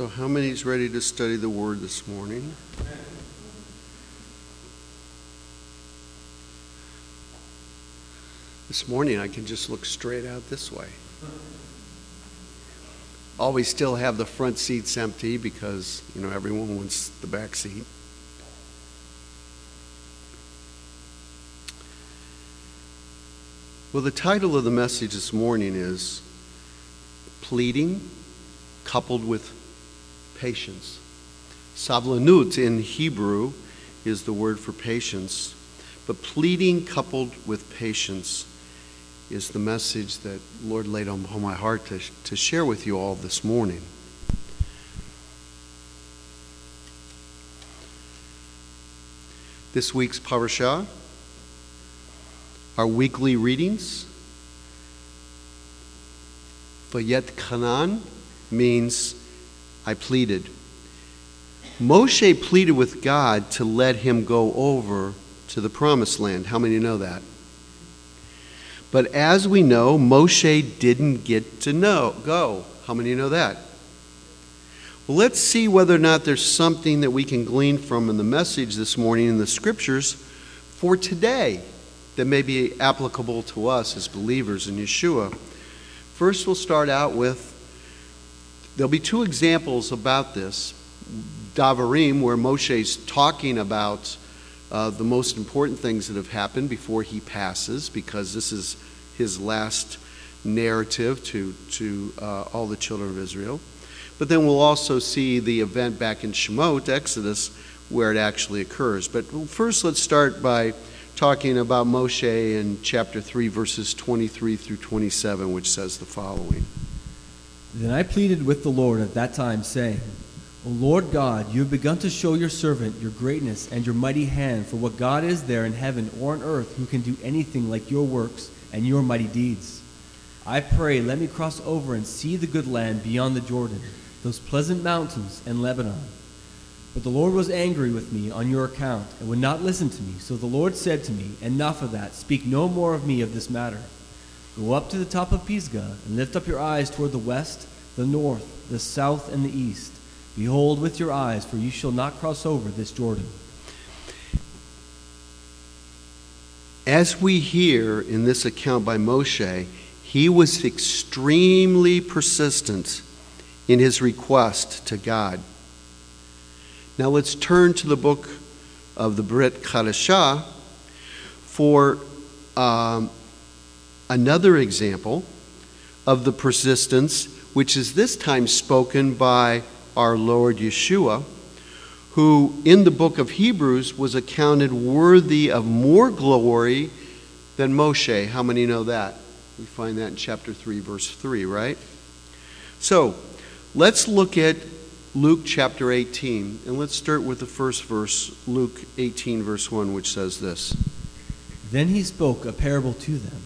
So, how many is ready to study the Word this morning? This morning, I can just look straight out this way. Always still have the front seats empty because, you know, everyone wants the back seat. Well, the title of the message this morning is Pleading coupled with patience. Savlanut in Hebrew is the word for patience, but pleading coupled with patience is the message that Lord laid on my heart to, to share with you all this morning. This week's parashah, our weekly readings, Va'etchanan means I pleaded. Moshe pleaded with God to let him go over to the promised land. How many know that? But as we know, Moshe didn't get to know go. How many know that? Well, let's see whether or not there's something that we can glean from in the message this morning in the scriptures for today that may be applicable to us as believers in Yeshua. First, we'll start out with there'll be two examples about this. Davarim, where Moshe's talking about uh, the most important things that have happened before he passes, because this is his last narrative to, to uh, all the children of Israel. But then we'll also see the event back in Shemot, Exodus, where it actually occurs. But first, let's start by talking about Moshe in chapter 3, verses 23 through 27, which says the following Then I pleaded with the Lord at that time, saying, O Lord God, you have begun to show your servant your greatness and your mighty hand, for what God is there in heaven or on earth who can do anything like your works and your mighty deeds? I pray, let me cross over and see the good land beyond the Jordan, those pleasant mountains and Lebanon. But the Lord was angry with me on your account and would not listen to me. So the Lord said to me, Enough of that. Speak no more of me of this matter. Go up to the top of Pisgah and lift up your eyes toward the west, the north, the south, and the east. Behold with your eyes, for you shall not cross over this Jordan. As we hear in this account by Moshe, he was extremely persistent in his request to God. Now let's turn to the book of the Brit Chadashah for um, another example of the persistence, which is this time spoken by our Lord Yeshua, who in the book of Hebrews was accounted worthy of more glory than Moshe. How many know that? We find that in chapter 3, verse 3, right? So let's look at Luke chapter 18, and let's start with the first verse, Luke 18, verse 1, which says this Then he spoke a parable to them,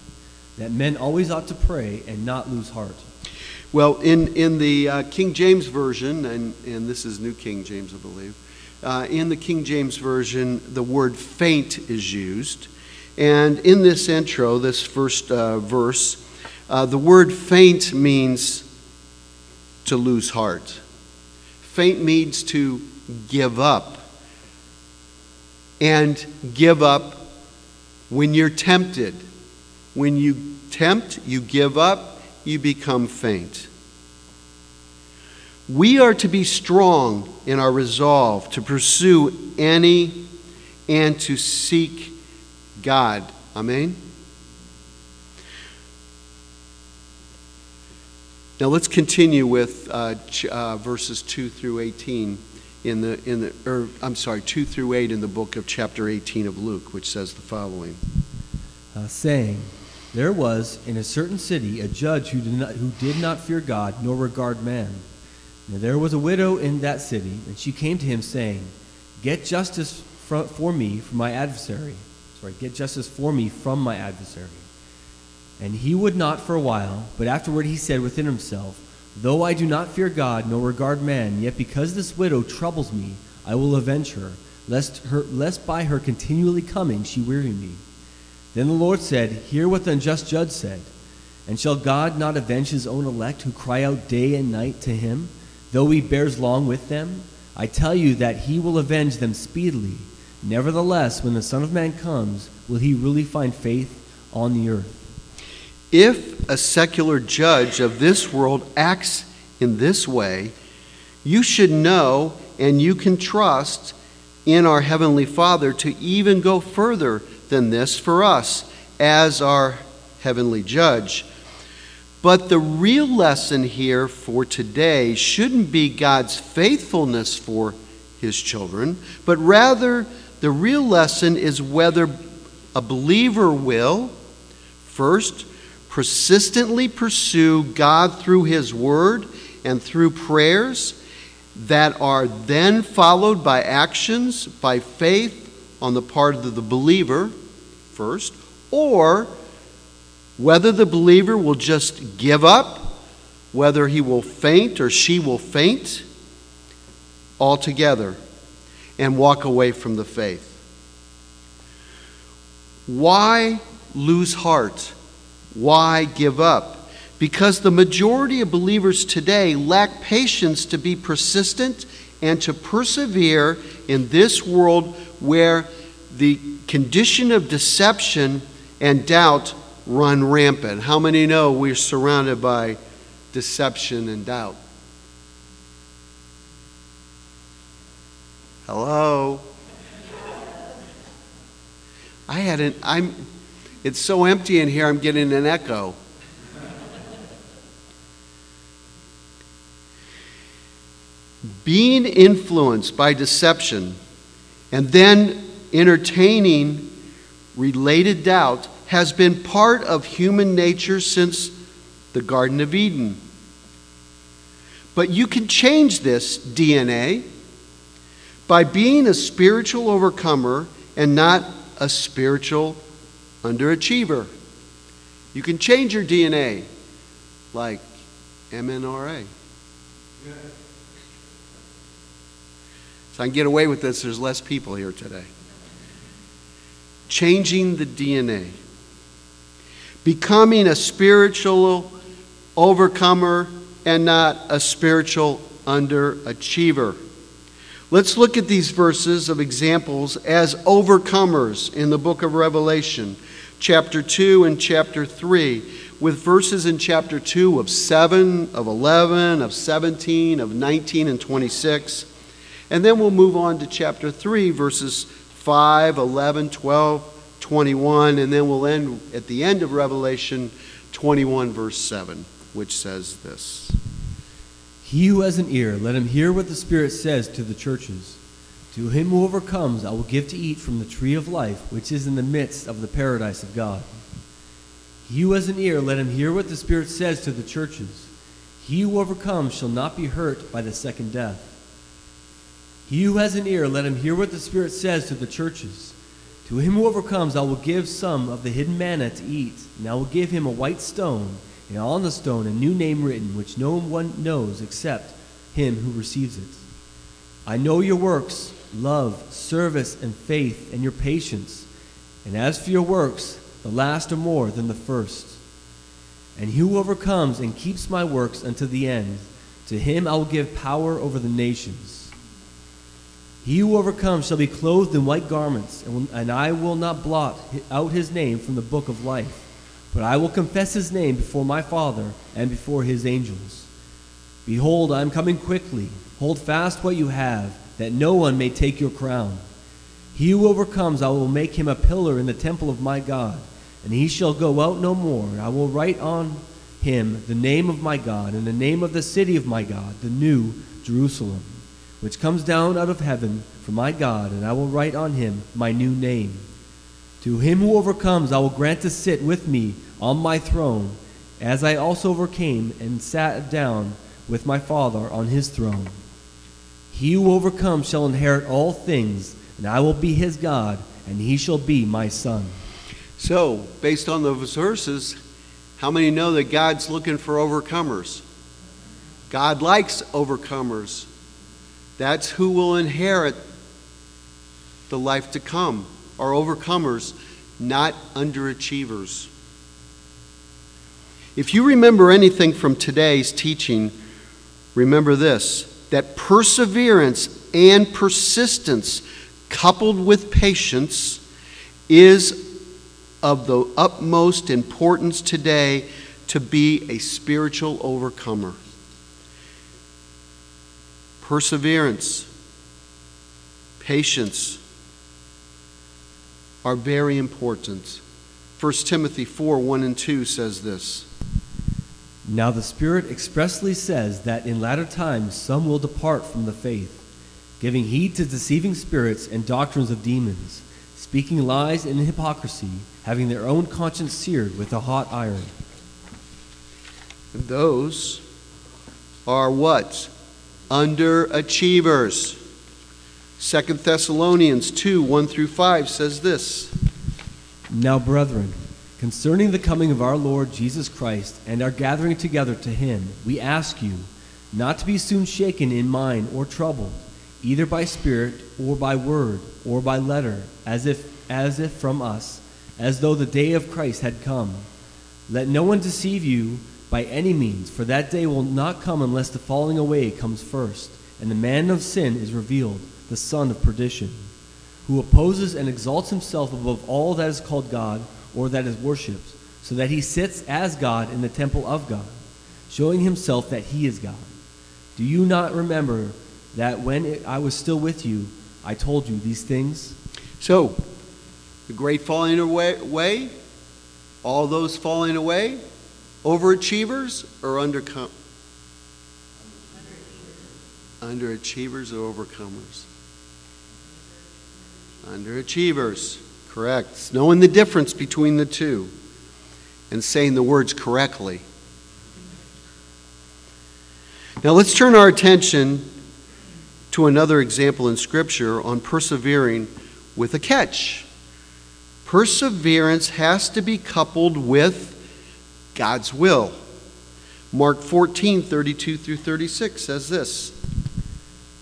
that men always ought to pray and not lose heart. Well, in, in the uh, King James Version, and, and this is New King James, I believe, uh, in the King James Version, the word faint is used. And in this intro, this first uh, verse, uh, the word faint means to lose heart. Faint means to give up. And give up when you're tempted. When you tempt, you give up, you become faint. We are to be strong in our resolve to pursue any and to seek God. Amen? Now let's continue with uh, uh, verses 2 through 18 in the, in the or, I'm sorry, 2 through 8 in the book of chapter 18 of Luke, which says the following. Uh, saying, There was in a certain city a judge who did, not, who did not fear God nor regard man. Now there was a widow in that city, and she came to him, saying, Get justice for, for me from my adversary. Sorry, get justice for me from my adversary. And he would not for a while, but afterward he said within himself, Though I do not fear God nor regard man, yet because this widow troubles me, I will avenge her, lest, her, lest by her continually coming she weary me. Then the Lord said, Hear what the unjust judge said. And shall God not avenge his own elect who cry out day and night to him? though he bears long with them? I tell you that he will avenge them speedily. Nevertheless, when the Son of Man comes, will he really find faith on the earth? If a secular judge of this world acts in this way, you should know and you can trust in our Heavenly Father to even go further than this for us as our Heavenly Judge. But the real lesson here for today shouldn't be God's faithfulness for His children, but rather the real lesson is whether a believer will, first, persistently pursue God through His Word and through prayers that are then followed by actions, by faith on the part of the believer, first, or whether the believer will just give up, whether he will faint or she will faint altogether and walk away from the faith. Why lose heart? Why give up? Because the majority of believers today lack patience to be persistent and to persevere in this world where the condition of deception and doubt run rampant. How many know we're surrounded by deception and doubt? Hello? I had an I'm it's so empty in here I'm getting an echo. Being influenced by deception and then entertaining related doubt has been part of human nature since the Garden of Eden. But you can change this DNA by being a spiritual overcomer and not a spiritual underachiever. You can change your DNA like MNRA. So I can get away with this, there's less people here today. Changing the DNA becoming a spiritual overcomer and not a spiritual underachiever. Let's look at these verses of examples as overcomers in the book of Revelation, chapter 2 and chapter 3, with verses in chapter 2 of 7, of 11, of 17, of 19, and 26. And then we'll move on to chapter 3, verses 5, 11, 12, 21, and then we'll end at the end of Revelation 21, verse 7, which says this He who has an ear, let him hear what the Spirit says to the churches. To him who overcomes, I will give to eat from the tree of life, which is in the midst of the paradise of God. He who has an ear, let him hear what the Spirit says to the churches. He who overcomes shall not be hurt by the second death. He who has an ear, let him hear what the Spirit says to the churches. To him who overcomes, I will give some of the hidden manna to eat, and I will give him a white stone, and on the stone a new name written, which no one knows except him who receives it. I know your works, love, service, and faith, and your patience. And as for your works, the last are more than the first. And he who overcomes and keeps my works unto the end, to him I will give power over the nations he who overcomes shall be clothed in white garments, and I will not blot out his name from the book of life, but I will confess his name before my Father and before his angels. Behold, I am coming quickly. Hold fast what you have, that no one may take your crown. He who overcomes, I will make him a pillar in the temple of my God, and he shall go out no more. I will write on him the name of my God, and the name of the city of my God, the new Jerusalem which comes down out of heaven from my God, and I will write on him my new name. To him who overcomes, I will grant to sit with me on my throne, as I also overcame and sat down with my Father on his throne. He who overcomes shall inherit all things, and I will be his God, and he shall be my son. So, based on those verses, how many know that God's looking for overcomers? God likes overcomers. That's who will inherit the life to come, are overcomers, not underachievers. If you remember anything from today's teaching, remember this that perseverance and persistence, coupled with patience, is of the utmost importance today to be a spiritual overcomer. Perseverance, patience are very important. 1 Timothy 4 1 and 2 says this. Now the Spirit expressly says that in latter times some will depart from the faith, giving heed to deceiving spirits and doctrines of demons, speaking lies and hypocrisy, having their own conscience seared with a hot iron. And those are what? Underachievers. 2 Thessalonians 2 1 through 5 says this. Now, brethren, concerning the coming of our Lord Jesus Christ and our gathering together to him, we ask you not to be soon shaken in mind or troubled, either by spirit or by word or by letter, as if as if from us, as though the day of Christ had come. Let no one deceive you by any means, for that day will not come unless the falling away comes first, and the man of sin is revealed, the son of perdition who opposes and exalts himself above all that is called God or that is worshipped, so that he sits as God in the temple of God, showing himself that he is God. Do you not remember that when it, I was still with you, I told you these things? So, the great falling away, away all those falling away, overachievers or undercom- underachievers or overcomers? Underachievers, correct. It's knowing the difference between the two and saying the words correctly. Now let's turn our attention to another example in Scripture on persevering with a catch. Perseverance has to be coupled with God's will. Mark 14, 32 through 36 says this.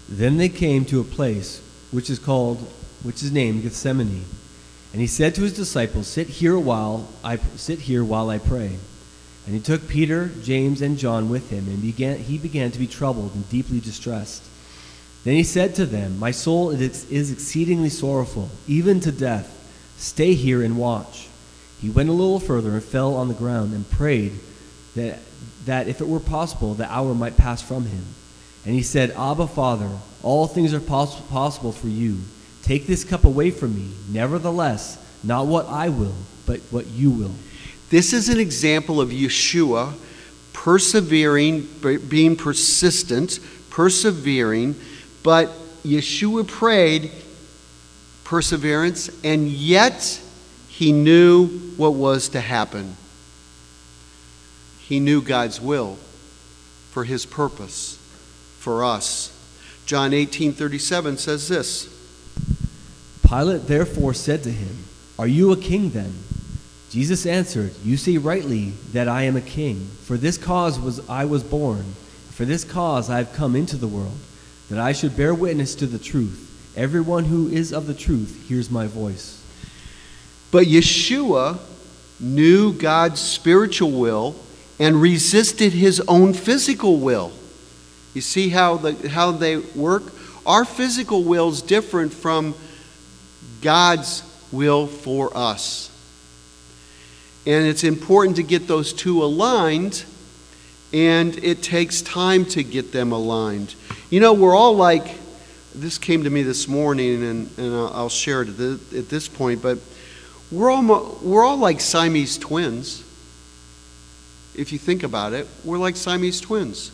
Then they came to a place which is called, which is named Gethsemane. And he said to his disciples, Sit here while, I sit here while I pray. And he took Peter, James, and John with him, and began, he began to be troubled and deeply distressed. Then he said to them, My soul is exceedingly sorrowful, even to death. Stay here and watch. He went a little further and fell on the ground and prayed that, that if it were possible, the hour might pass from him. And he said, Abba, Father, all things are poss- possible for you. Take this cup away from me. Nevertheless, not what I will, but what you will. This is an example of Yeshua persevering, being persistent, persevering, but Yeshua prayed perseverance, and yet he knew what was to happen. He knew God's will for his purpose for us. John 18:37 says this. Pilate therefore said to him, Are you a king then? Jesus answered, You say rightly that I am a king. For this cause was I was born. For this cause I have come into the world, that I should bear witness to the truth. Everyone who is of the truth hears my voice. But Yeshua knew God's spiritual will and resisted his own physical will. You see how, the, how they work? Our physical will is different from God's will for us. And it's important to get those two aligned, and it takes time to get them aligned. You know, we're all like, this came to me this morning, and, and I'll share it at this, point, but we're all, we're all like Siamese twins. If you think about it, we're like Siamese twins.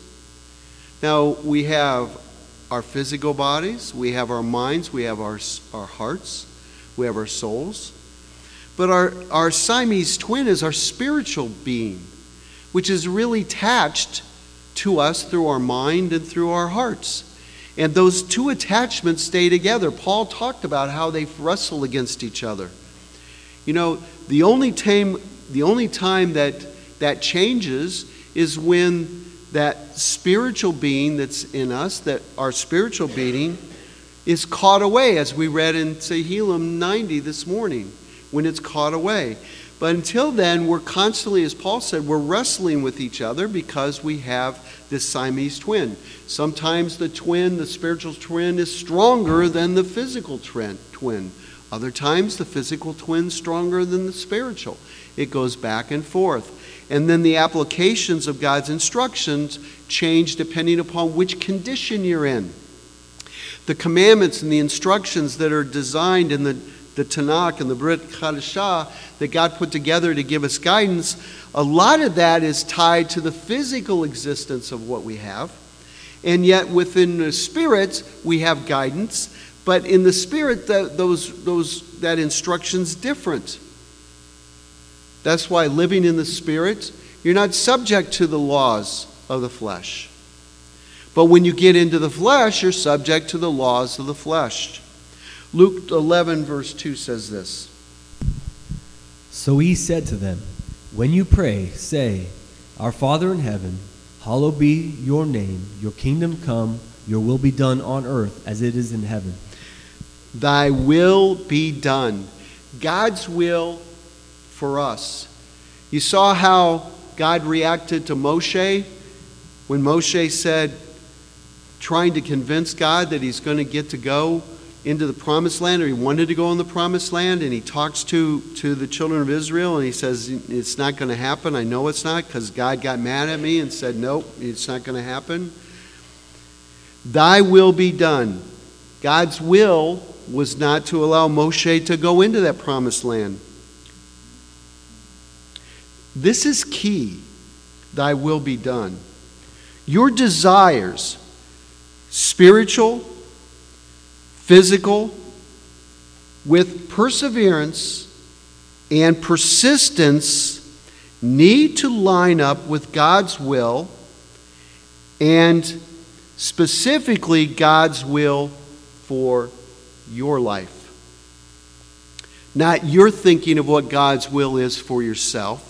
Now, we have our physical bodies, we have our minds, we have our, our hearts, we have our souls. But our, our Siamese twin is our spiritual being, which is really attached to us through our mind and through our hearts. And those two attachments stay together. Paul talked about how they wrestle against each other. You know, the only time, the only time that that changes is when that spiritual being that's in us, that our spiritual being, is caught away, as we read in Tehillim 90 this morning. when it's caught away. But until then, we're constantly, as Paul said, we're wrestling with each other because we have this Siamese twin. Sometimes the twin, the spiritual twin, is stronger than the physical twin. Other times, the physical twin's stronger than the spiritual. It goes back and forth. And then the applications of God's instructions change depending upon which condition you're in. The commandments and the instructions that are designed in the, the Tanakh and the Brit Chadashah that God put together to give us guidance, a lot of that is tied to the physical existence of what we have. And yet within the spirits, we have guidance. But in the spirit, that, those, those, that instruction's different. That's why living in the Spirit, you're not subject to the laws of the flesh. But when you get into the flesh, you're subject to the laws of the flesh. Luke 11, verse 2 says this So he said to them, When you pray, say, Our Father in heaven, hallowed be your name, your kingdom come, your will be done on earth as it is in heaven. Thy will be done. God's will for us. You saw how God reacted to Moshe when Moshe said, trying to convince God that he's going to get to go into the promised land, or he wanted to go in the promised land, and he talks to, to the children of Israel and he says, It's not going to happen. I know it's not because God got mad at me and said, Nope, it's not going to happen. Thy will be done. God's will was not to allow Moshe to go into that promised land. This is key. Thy will be done. Your desires, spiritual, physical, with perseverance and persistence, need to line up with God's will and specifically God's will for your life. Not your thinking of what God's will is for yourself,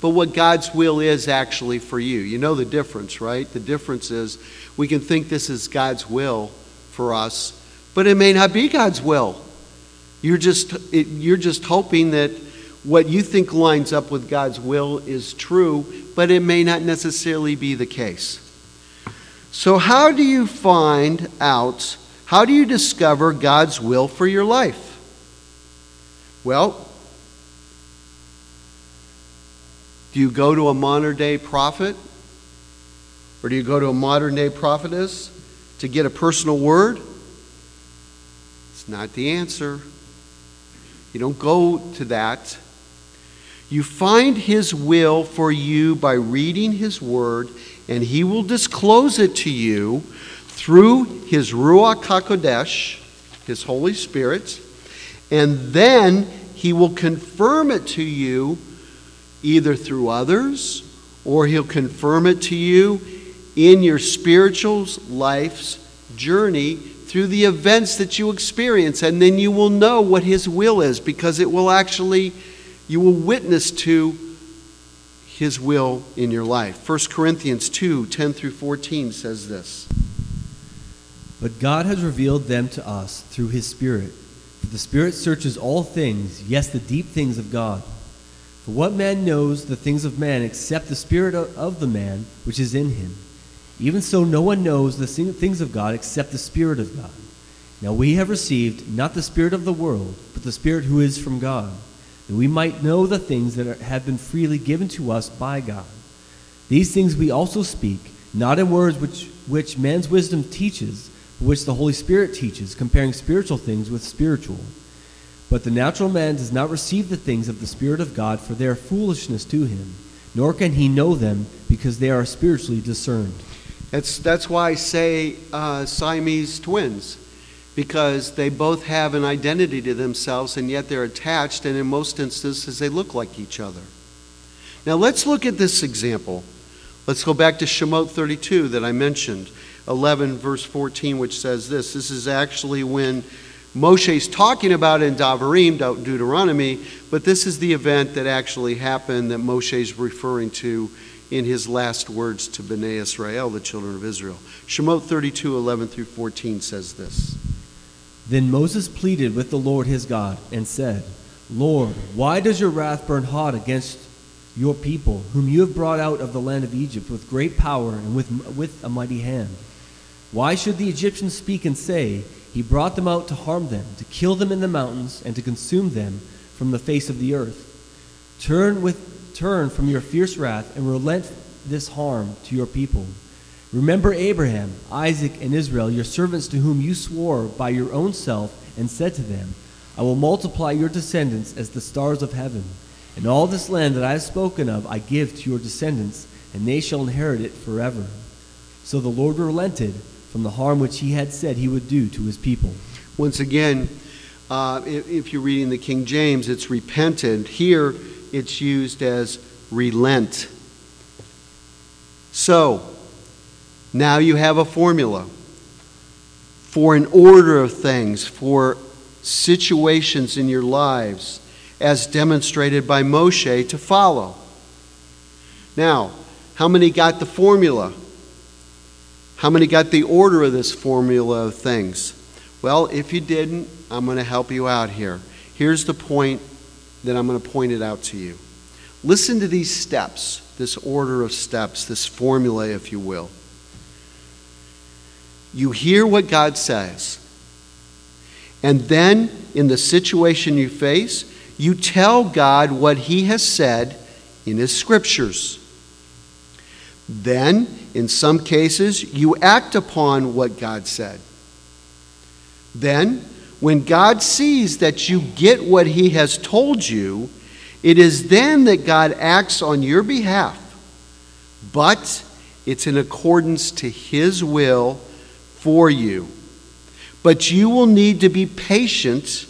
but what God's will is actually for you. You know the difference, right? The difference is we can think this is God's will for us, but it may not be God's will. You're just, it, you're just hoping that what you think lines up with God's will is true, but it may not necessarily be the case. So, how do you find out, how do you discover God's will for your life? Well, Do you go to a modern day prophet? Or do you go to a modern day prophetess to get a personal word? It's not the answer. You don't go to that. You find His will for you by reading His Word, and He will disclose it to you through His Ruach HaKodesh, His Holy Spirit, and then He will confirm it to you either through others or He'll confirm it to you in your spiritual life's journey through the events that you experience. And then you will know what His will is because it will actually, you will witness to His will in your life. 1 Corinthians 2 10 through 14 says this. But God has revealed them to us through His Spirit. For the Spirit searches all things, yes, the deep things of God. For what man knows the things of man except the spirit of the man which is in him? Even so, no one knows the things of God except the Spirit of God. Now we have received not the Spirit of the world, but the Spirit who is from God, that we might know the things that are, have been freely given to us by God. These things we also speak, not in words which, which man's wisdom teaches, which the Holy Spirit teaches, comparing spiritual things with spiritual. But the natural man does not receive the things of the Spirit of God, for they are foolishness to him, nor can he know them because they are spiritually discerned. That's, that's why I say uh, Siamese twins, because they both have an identity to themselves, and yet they're attached, and in most instances, they look like each other. Now, let's look at this example. Let's go back to Shemot 32 that I mentioned, 11, verse 14, which says this. This is actually when Moshe's talking about in Davarim, Deuteronomy, but this is the event that actually happened that Moshe's referring to in his last words to Bnei Israel, the children of Israel. Shemot 32, 11 through 14 says this. Then Moses pleaded with the Lord his God and said, Lord, why does your wrath burn hot against your people, whom you have brought out of the land of Egypt with great power and with, with a mighty hand? Why should the Egyptians speak and say, He brought them out to harm them, to kill them in the mountains, and to consume them from the face of the earth? Turn, with, turn from your fierce wrath and relent this harm to your people. Remember Abraham, Isaac, and Israel, your servants to whom you swore by your own self, and said to them, I will multiply your descendants as the stars of heaven. And all this land that I have spoken of I give to your descendants, and they shall inherit it forever. So the Lord relented from the harm which he had said he would do to his people. Once again, uh, if, if you're reading the King James, it's repented. Here, it's used as relent. So, now you have a formula for an order of things, for situations in your lives, as demonstrated by Moshe, to follow. Now, how many got the formula? How many got the order of this formula of things? Well, if you didn't, I'm going to help you out here. Here's the point that I'm going to point it out to you. Listen to these steps, this order of steps, this formula, if you will. You hear what God says. And then, in the situation you face, you tell God what He has said in His scriptures. Then, in some cases, you act upon what God said. Then, when God sees that you get what He has told you, it is then that God acts on your behalf. But it's in accordance to His will for you. But you will need to be patient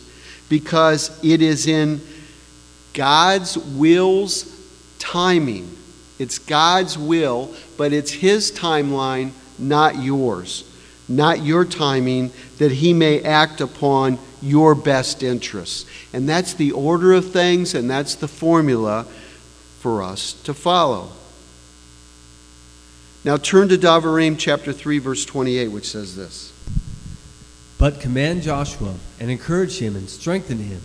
because it is in God's will's timing. It's God's will, but it's His timeline, not yours. Not your timing, that He may act upon your best interests. And that's the order of things, and that's the formula for us to follow. Now turn to Davarim chapter 3, verse 28, which says this. But command Joshua, and encourage him, and strengthen him.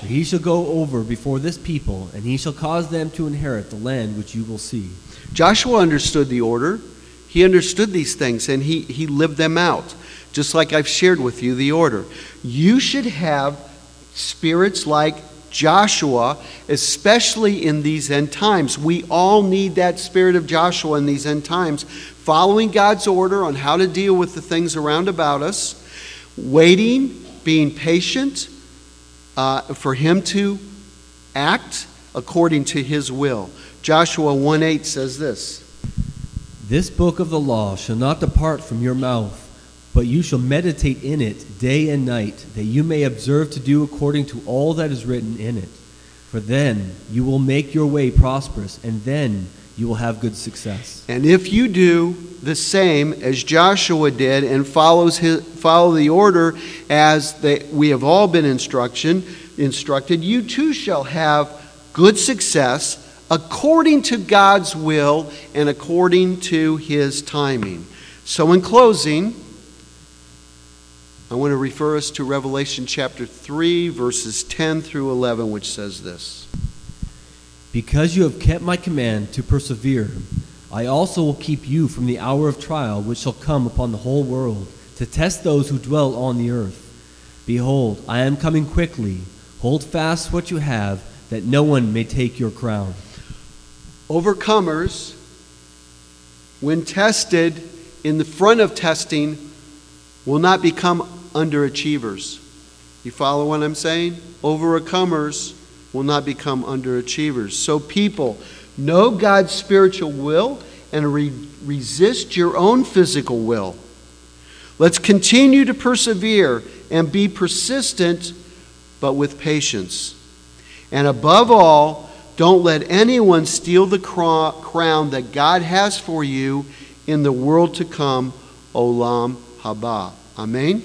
For he shall go over before this people, and he shall cause them to inherit the land which you will see. Joshua understood the order. He understood these things, and he, he lived them out, just like I've shared with you the order. You should have spirits like Joshua, especially in these end times. We all need that spirit of Joshua in these end times, following God's order on how to deal with the things around about us waiting, being patient uh, for Him to act according to His will. Joshua 1 8 says this This book of the law shall not depart from your mouth, but you shall meditate in it day and night, that you may observe to do according to all that is written in it. For then you will make your way prosperous, and then you will have good success. And if you do the same as Joshua did and follows his, follow the order as they, we have all been instruction, instructed, you too shall have good success according to God's will and according to his timing. So, in closing, I want to refer us to Revelation chapter 3, verses 10 through 11, which says this. Because you have kept my command to persevere, I also will keep you from the hour of trial which shall come upon the whole world, to test those who dwell on the earth. Behold, I am coming quickly. Hold fast what you have, that no one may take your crown. Overcomers, when tested in the front of testing, will not become underachievers. You follow what I'm saying? Overcomers will not become underachievers. So, people, know God's spiritual will and re- resist your own physical will. Let's continue to persevere and be persistent, but with patience. And above all, don't let anyone steal the crown that God has for you in the world to come, Olam Haba. Amen.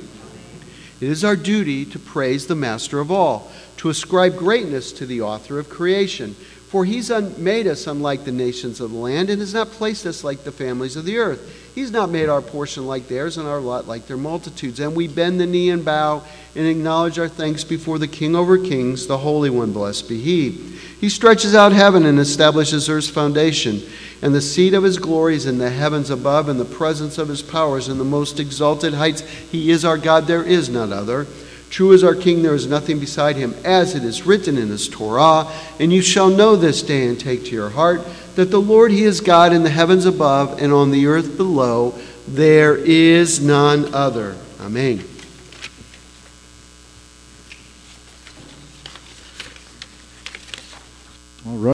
It is our duty to praise the Master of all, to ascribe greatness to the author of creation For he's un- made us unlike the nations of the land and has not placed us like the families of the earth. He's not made our portion like theirs and our lot like their multitudes. And we bend the knee and bow and acknowledge our thanks before the King over kings, the Holy One, blessed be he. He stretches out heaven and establishes earth's foundation. And the seat of his glory is in the heavens above, and the presence of his powers in the most exalted heights. He is our God, there is none other. True is our King, there is nothing beside him, as it is written in his Torah. And you shall know this day and take to your heart that the Lord, he is God in the heavens above and on the earth below. There is none other. Amen.